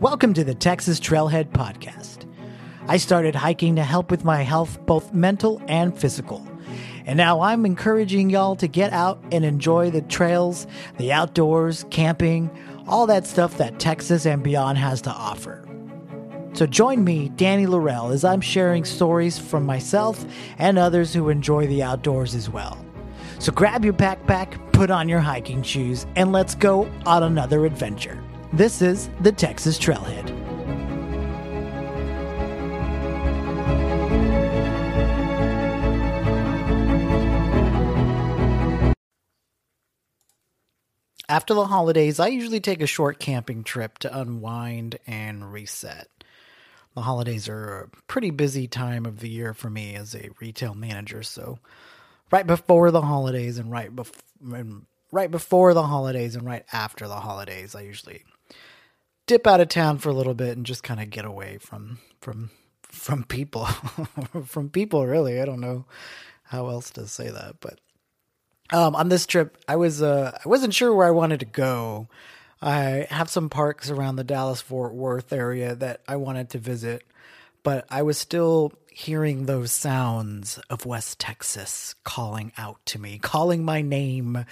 Welcome to the Texas Trailhead Podcast. I started hiking to help with my health, both mental and physical. And now I'm encouraging y'all to get out and enjoy the trails, the outdoors, camping, all that stuff that Texas and beyond has to offer. So join me, Danny Laurel, as I'm sharing stories from myself and others who enjoy the outdoors as well. So grab your backpack, put on your hiking shoes, and let's go on another adventure. This is the Texas Trailhead. After the holidays, I usually take a short camping trip to unwind and reset. The holidays are a pretty busy time of the year for me as a retail manager, so right before the holidays and right bef- right before the holidays and right after the holidays, I usually dip out of town for a little bit and just kind of get away from from from people from people really. I don't know how else to say that, but um, on this trip, I was uh, I wasn't sure where I wanted to go. I have some parks around the Dallas Fort Worth area that I wanted to visit, but I was still hearing those sounds of West Texas calling out to me, calling my name.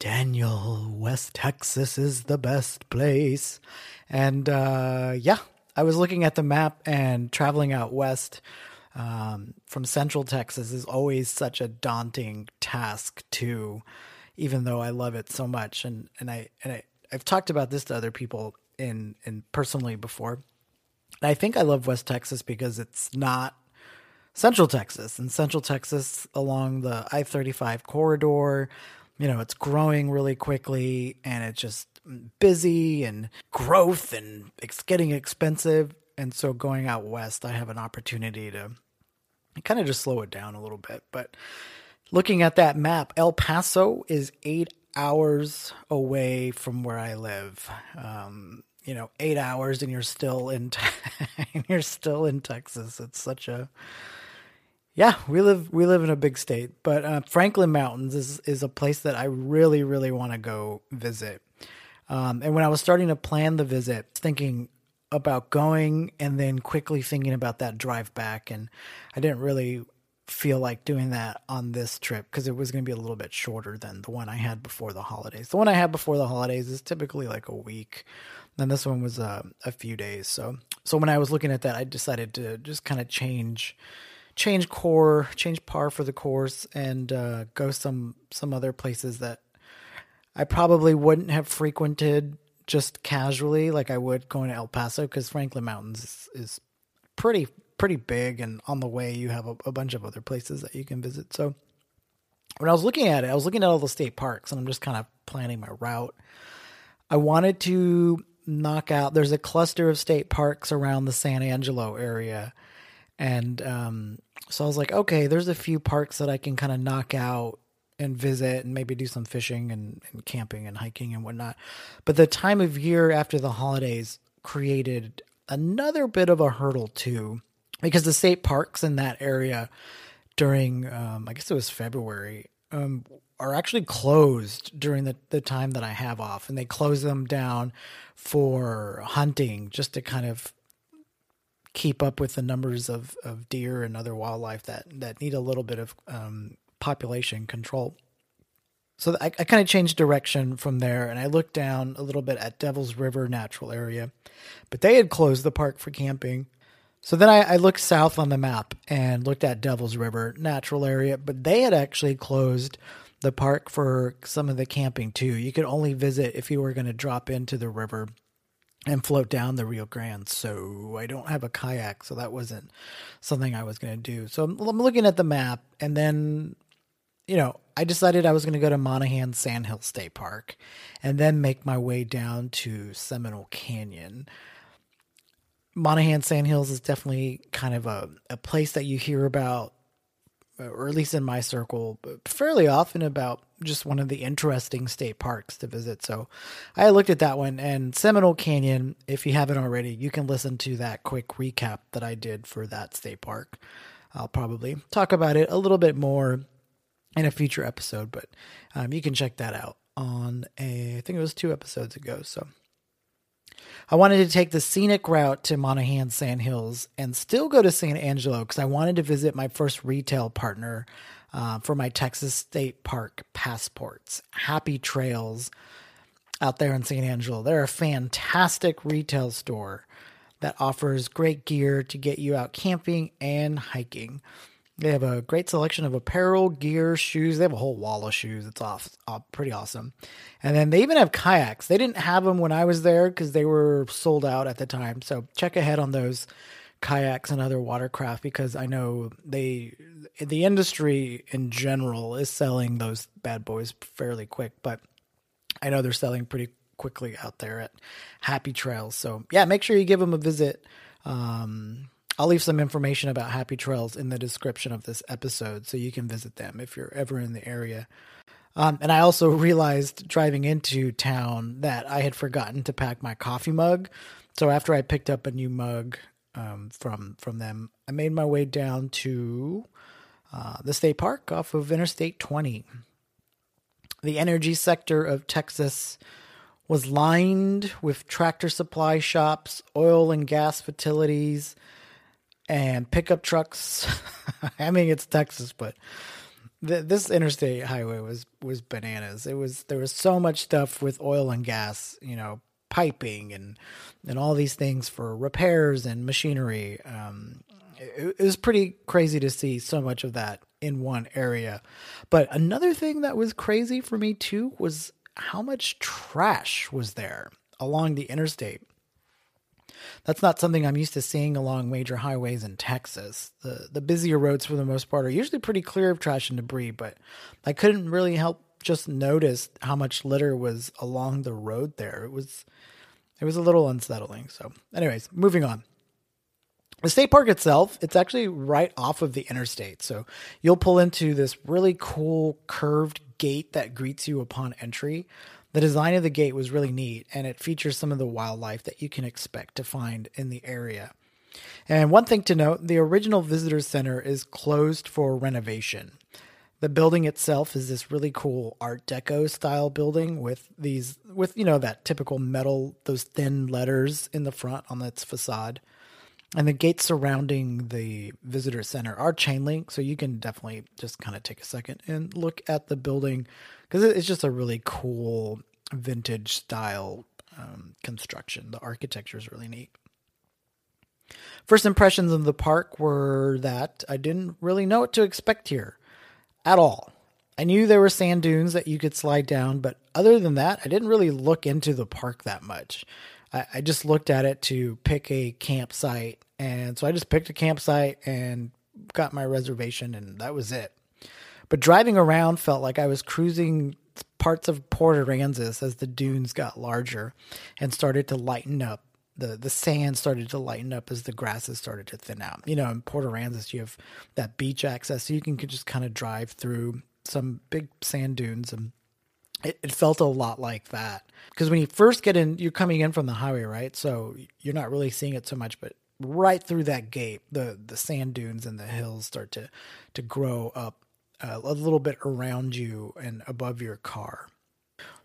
Daniel, West Texas is the best place. And uh, yeah, I was looking at the map and traveling out west um, from Central Texas is always such a daunting task too, even though I love it so much. And and I and I I've talked about this to other people in in personally before. I think I love West Texas because it's not Central Texas. And Central Texas along the I 35 corridor, you know, it's growing really quickly and it's just busy and growth and it's getting expensive. And so going out west, I have an opportunity to kind of just slow it down a little bit. But looking at that map, El Paso is eight hours away from where I live. Um, you know, eight hours and you're still in, and you're still in Texas. It's such a, yeah, we live we live in a big state, but uh, Franklin Mountains is is a place that I really really want to go visit. Um, and when I was starting to plan the visit, thinking about going and then quickly thinking about that drive back, and I didn't really feel like doing that on this trip because it was going to be a little bit shorter than the one I had before the holidays. The one I had before the holidays is typically like a week, and this one was uh, a few days. So, so when I was looking at that, I decided to just kind of change change core, change par for the course, and uh, go some some other places that I probably wouldn't have frequented just casually, like I would going to El Paso, because Franklin Mountains is, is, pretty pretty big, and on the way you have a, a bunch of other places that you can visit. So when I was looking at it, I was looking at all the state parks, and I'm just kind of planning my route. I wanted to knock out. There's a cluster of state parks around the San Angelo area and um, so I was like, okay, there's a few parks that I can kind of knock out and visit and maybe do some fishing and, and camping and hiking and whatnot. But the time of year after the holidays created another bit of a hurdle too, because the state parks in that area during, um, I guess it was February, um, are actually closed during the, the time that I have off. And they close them down for hunting just to kind of keep up with the numbers of, of deer and other wildlife that, that need a little bit of um, population control. So I, I kind of changed direction from there and I looked down a little bit at Devil's River Natural Area, but they had closed the park for camping. So then I, I looked south on the map and looked at Devil's River Natural Area, but they had actually closed the park for some of the camping too. You could only visit if you were going to drop into the river and float down the Rio Grande. So I don't have a kayak, so that wasn't something I was going to do. So I'm, looking at the map, and then, you know, I decided I was going to go to Monahans Sandhill State Park and then make my way down to Seminole Canyon. Monahans Sandhills is definitely kind of a, a place that you hear about or at least in my circle, fairly often about just one of the interesting state parks to visit. So I looked at that one and Seminole Canyon. If you haven't already, you can listen to that quick recap that I did for that state park. I'll probably talk about it a little bit more in a future episode, but um, you can check that out on a, I think it was two episodes ago. So I wanted to take the scenic route to Monahans Sandhills and still go to San Angelo because I wanted to visit my first retail partner uh, for my Texas State Park passports, Happy Trails, out there in San Angelo. They're a fantastic retail store that offers great gear to get you out camping and hiking. They have a great selection of apparel, gear, shoes. They have a whole wall of shoes. It's off, off pretty awesome. And then they even have kayaks. They didn't have them when I was there because they were sold out at the time. So check ahead on those kayaks and other watercraft because I know they the industry in general is selling those bad boys fairly quick, but I know they're selling pretty quickly out there at Happy Trails. So yeah, make sure you give them a visit. Um, I'll leave some information about Happy Trails in the description of this episode so you can visit them if you're ever in the area. Um, and I also realized driving into town that I had forgotten to pack my coffee mug. So after I picked up a new mug um, from from them, I made my way down to uh, the state park off of Interstate 20. The energy sector of Texas was lined with tractor supply shops, oil and gas facilities, and pickup trucks. I mean, it's Texas, but th- this interstate highway was was bananas. It was there was so much stuff with oil and gas, you know, piping and and all these things for repairs and machinery. Um, it, it was pretty crazy to see so much of that in one area. But another thing that was crazy for me too was how much trash was there along the interstate. That's not something I'm used to seeing along major highways in Texas. The the busier roads for the most part are usually pretty clear of trash and debris, but I couldn't really help just notice how much litter was along the road there. It was it was a little unsettling. So, anyways, moving on. The state park itself, it's actually right off of the interstate. So you'll pull into this really cool curved gate that greets you upon entry. The design of the gate was really neat and it features some of the wildlife that you can expect to find in the area. And one thing to note the original visitor center is closed for renovation. The building itself is this really cool Art Deco style building with these, with, you know, that typical metal, those thin letters in the front on its facade. And the gates surrounding the visitor center are chain link, so you can definitely just kind of take a second and look at the building because it's just a really cool vintage style um, construction. The architecture is really neat. First impressions of the park were that I didn't really know what to expect here at all. I knew there were sand dunes that you could slide down, but other than that, I didn't really look into the park that much. I, I just looked at it to pick a campsite. And so I just picked a campsite and got my reservation, and that was it. But driving around felt like I was cruising parts of Port Aransas as the dunes got larger and started to lighten up. The, the sand started to lighten up as the grasses started to thin out. You know, in Port Aransas, you have that beach access, so you can just kind of drive through some big sand dunes and it, it felt a lot like that because when you first get in, you're coming in from the highway, right? So you're not really seeing it so much, but right through that gate, the the sand dunes and the hills start to to grow up uh, a little bit around you and above your car.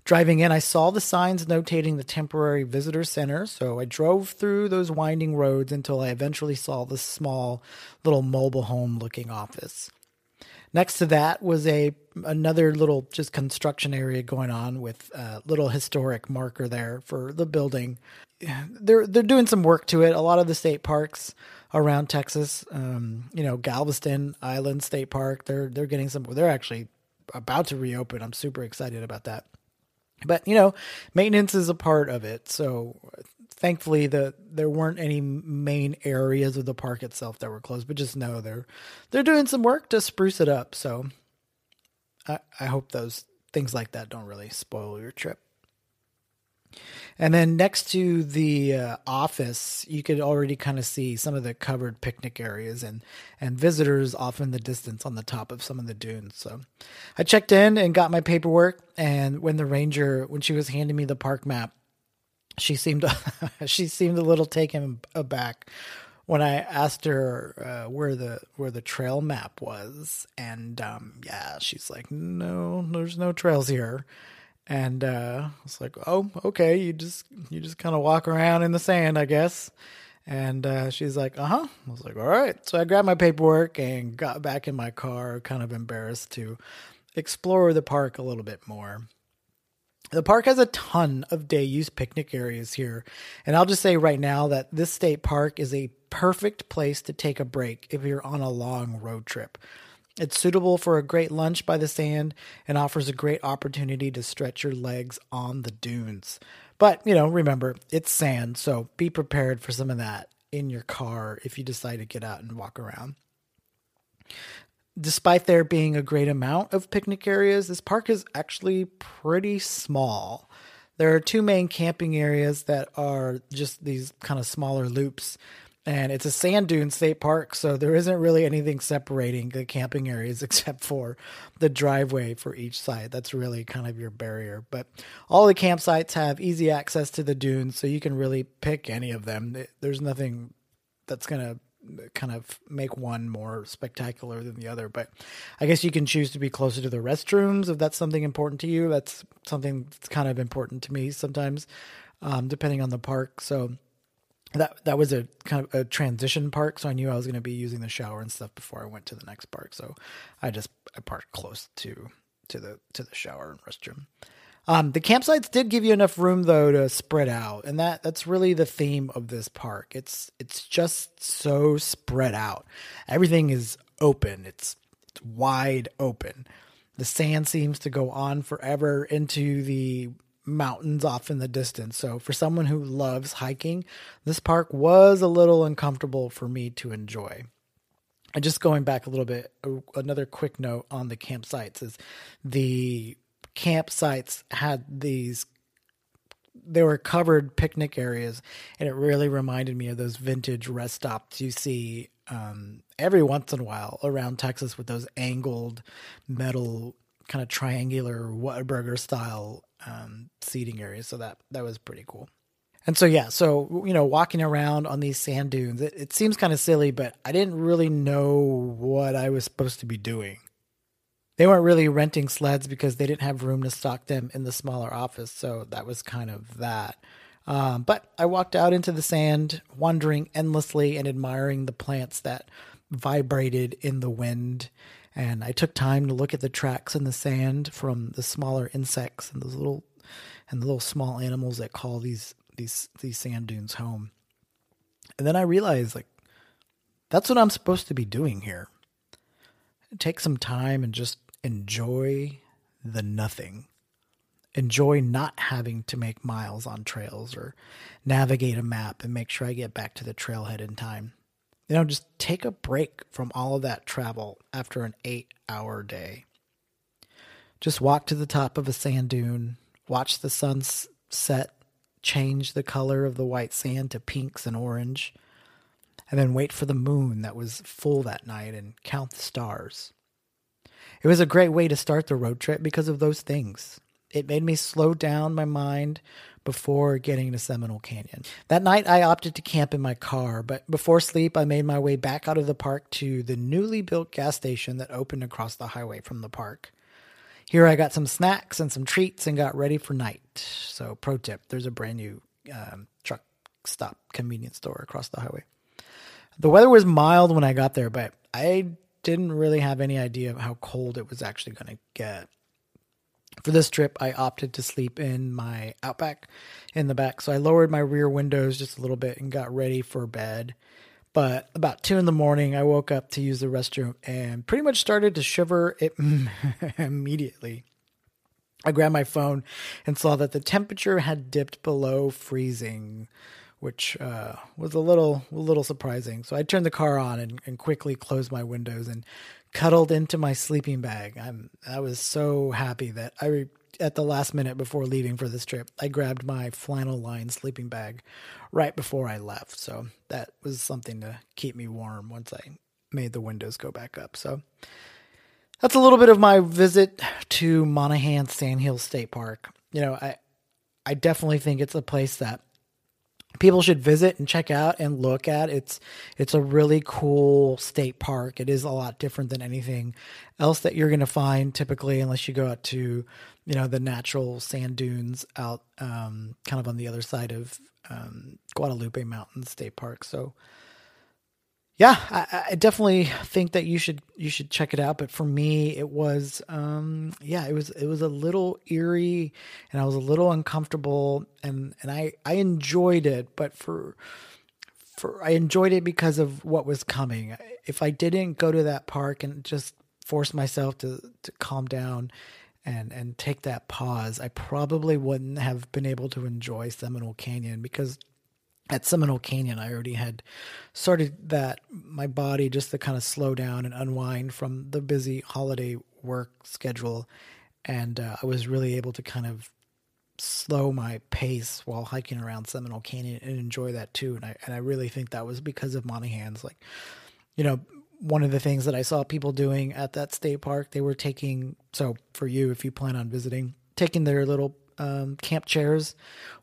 Driving in, I saw the signs notating the temporary visitor center, so I drove through those winding roads until I eventually saw the small little mobile home looking office. Next to that was a another little just construction area going on with a little historic marker there for the building. They're they're doing some work to it. A lot of the state parks around Texas, um, you know, Galveston Island State Park, they're they're getting some. They're actually about to reopen. I'm super excited about that. But you know, maintenance is a part of it. So thankfully the there weren't any main areas of the park itself that were closed, but just know they're they're doing some work to spruce it up. So I, I hope those things like that don't really spoil your trip. And then next to the uh, office, you could already kind of see some of the covered picnic areas and and visitors off in the distance on the top of some of the dunes. So I checked in and got my paperwork. And when the ranger, when she was handing me the park map, she seemed she seemed a little taken aback when I asked her uh, where the where the trail map was, and um, yeah, she's like, "No, there's no trails here." And uh, I was like, "Oh, okay. You just you just kind of walk around in the sand, I guess." And uh, she's like, "Uh huh." I was like, "All right." So I grabbed my paperwork and got back in my car, kind of embarrassed to explore the park a little bit more. The park has a ton of day use picnic areas here. And I'll just say right now that this state park is a perfect place to take a break if you're on a long road trip. It's suitable for a great lunch by the sand and offers a great opportunity to stretch your legs on the dunes. But, you know, remember, it's sand, so be prepared for some of that in your car if you decide to get out and walk around. Despite there being a great amount of picnic areas, this park is actually pretty small. There are two main camping areas that are just these kind of smaller loops and it's a sand dune state park so there isn't really anything separating the camping areas except for the driveway for each site. That's really kind of your barrier. But all the campsites have easy access to the dunes so you can really pick any of them. There's nothing that's going to kind of make one more spectacular than the other. But i guess you can choose to be closer to the restrooms if that's something important to you. That's something that's kind of important to me sometimes um, depending on the park. So that that was a kind of a transition park, so I knew I was going to be using the shower and stuff before I went to the next park. So I just I parked close to to the to the shower and restroom. Um, the campsites did give you enough room though to spread out, and that that's really the theme of this park. It's it's just so spread out. Everything is open. It's it's wide open. The sand seems to go on forever into the mountains off in the distance. So for someone who loves hiking, this park was a little uncomfortable for me to enjoy. And just going back a little bit, another quick note on the campsites is the campsites had these they were covered picnic areas and it really reminded me of those vintage rest stops you see um, every once in a while around Texas with those angled metal kind of triangular Whataburger style um, seating areas. So that that was pretty cool. And so yeah, so you know, walking around on these sand dunes, it, it seems kind of silly, but I didn't really know what I was supposed to be doing. They weren't really renting sleds because they didn't have room to stock them in the smaller office, so that was kind of that. Um, but I walked out into the sand, wandering endlessly and admiring the plants that vibrated in the wind and I took time to look at the tracks in the sand from the smaller insects and those little and the little small animals that call these these these sand dunes home. And then I realized like that's what I'm supposed to be doing here. Take some time and just enjoy the nothing. Enjoy not having to make miles on trails or navigate a map and make sure I get back to the trailhead in time. You know, just take a break from all of that travel after an eight hour day. Just walk to the top of a sand dune, watch the sun set, change the color of the white sand to pinks and orange, and then wait for the moon that was full that night and count the stars. It was a great way to start the road trip because of those things. It made me slow down my mind before getting to Seminole Canyon. That night, I opted to camp in my car, but before sleep, I made my way back out of the park to the newly built gas station that opened across the highway from the park. Here, I got some snacks and some treats and got ready for night. So, pro tip there's a brand new um, truck stop convenience store across the highway. The weather was mild when I got there, but I didn't really have any idea of how cold it was actually going to get. For this trip, I opted to sleep in my Outback in the back. So I lowered my rear windows just a little bit and got ready for bed. But about two in the morning, I woke up to use the restroom and pretty much started to shiver it immediately. I grabbed my phone and saw that the temperature had dipped below freezing, which uh, was a little a little surprising. So I turned the car on and, and quickly closed my windows and cuddled into my sleeping bag. I'm I was so happy that I at the last minute before leaving for this trip, I grabbed my flannel lined sleeping bag right before I left. So that was something to keep me warm once I made the windows go back up. So that's a little bit of my visit to Monahans Sandhill State Park. You know, I I definitely think it's a place that people should visit and check out and look at. It's it's a really cool state park. It is a lot different than anything else that you're going to find typically unless you go out to you know, the natural sand dunes out um, kind of on the other side of um, Guadalupe Mountain State Park. So, yeah, I, I, definitely think that you should you should check it out. But for me, it was um, yeah, it was it was a little eerie, and I was a little uncomfortable, and and I I enjoyed it, but for for I enjoyed it because of what was coming. If I didn't go to that park and just force myself to to calm down and and take that pause, I probably wouldn't have been able to enjoy Seminole Canyon because at Seminole Canyon I already had started that my body just to kind of slow down and unwind from the busy holiday work schedule. And uh, I was really able to kind of slow my pace while hiking around Seminole Canyon and enjoy that too. And I and I really think that was because of Monahans like you know one of the things that I saw people doing at that state park, they were taking, so for you, if you plan on visiting, taking their little um, camp chairs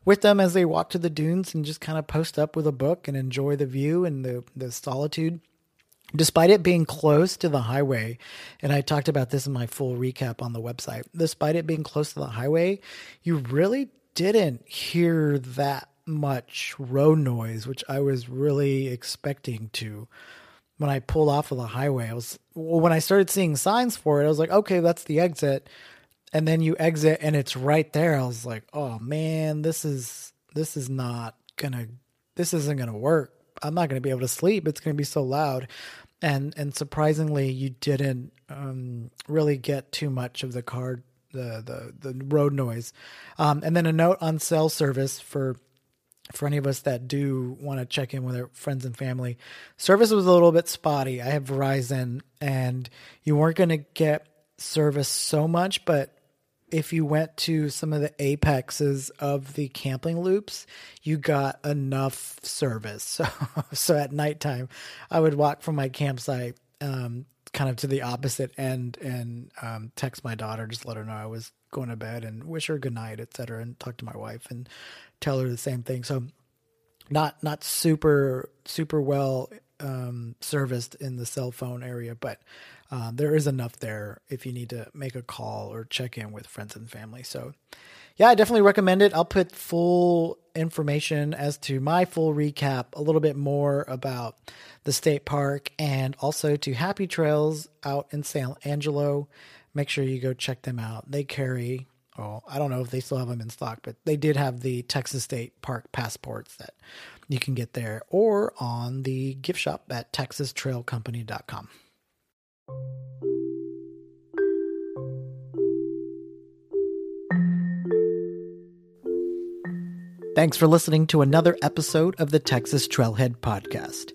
with them as they walk to the dunes and just kind of post up with a book and enjoy the view and the, the solitude. Despite it being close to the highway, and I talked about this in my full recap on the website, despite it being close to the highway, you really didn't hear that much road noise, which I was really expecting to when I pulled off of the highway. I was when I started seeing signs for it, I was like, okay, that's the exit. And then you exit and it's right there. I was like, oh man, this is this is not gonna this isn't gonna work. I'm not gonna be able to sleep. It's gonna be so loud. And and surprisingly, you didn't um, really get too much of the car the the the road noise. Um, and then a note on cell service for for any of us that do want to check in with our friends and family, service was a little bit spotty. I have Verizon, and you weren't going to get service so much, but if you went to some of the apexes of the camping loops, you got enough service. So, so at nighttime, I would walk from my campsite um, kind of to the opposite end and um, text my daughter, just let her know I was going to bed and wish her good night, etc., and talk to my wife and tell her the same thing. So not not super super well um, serviced in the cell phone area, but uh, there is enough there if you need to make a call or check in with friends and family. So yeah, I definitely recommend it. I'll put full information as to my full recap, a little bit more about the state park, and also to Happy Trails out in San Angelo. Make sure you go check them out. They carry oh, I don't know if they still have them in stock, but they did have the Texas State Park passports that you can get there or on the gift shop at texastrailcompany.com. Thanks for listening to another episode of the Texas Trailhead Podcast.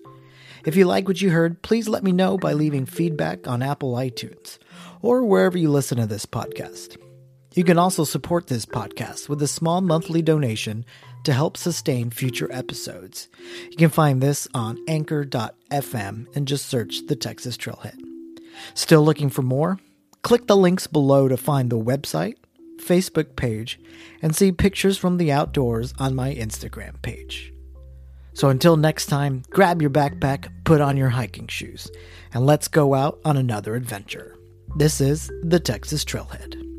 If you like what you heard, please let me know by leaving feedback on Apple iTunes or wherever you listen to this podcast. You can also support this podcast with a small monthly donation to help sustain future episodes. You can find this on anchor.fm and just search the Texas Trailhead. Still looking for more? Click the links below to find the website, Facebook page, and see pictures from the outdoors on my Instagram page. So until next time, grab your backpack, put on your hiking shoes, and let's go out on another adventure. This is the Texas Trailhead.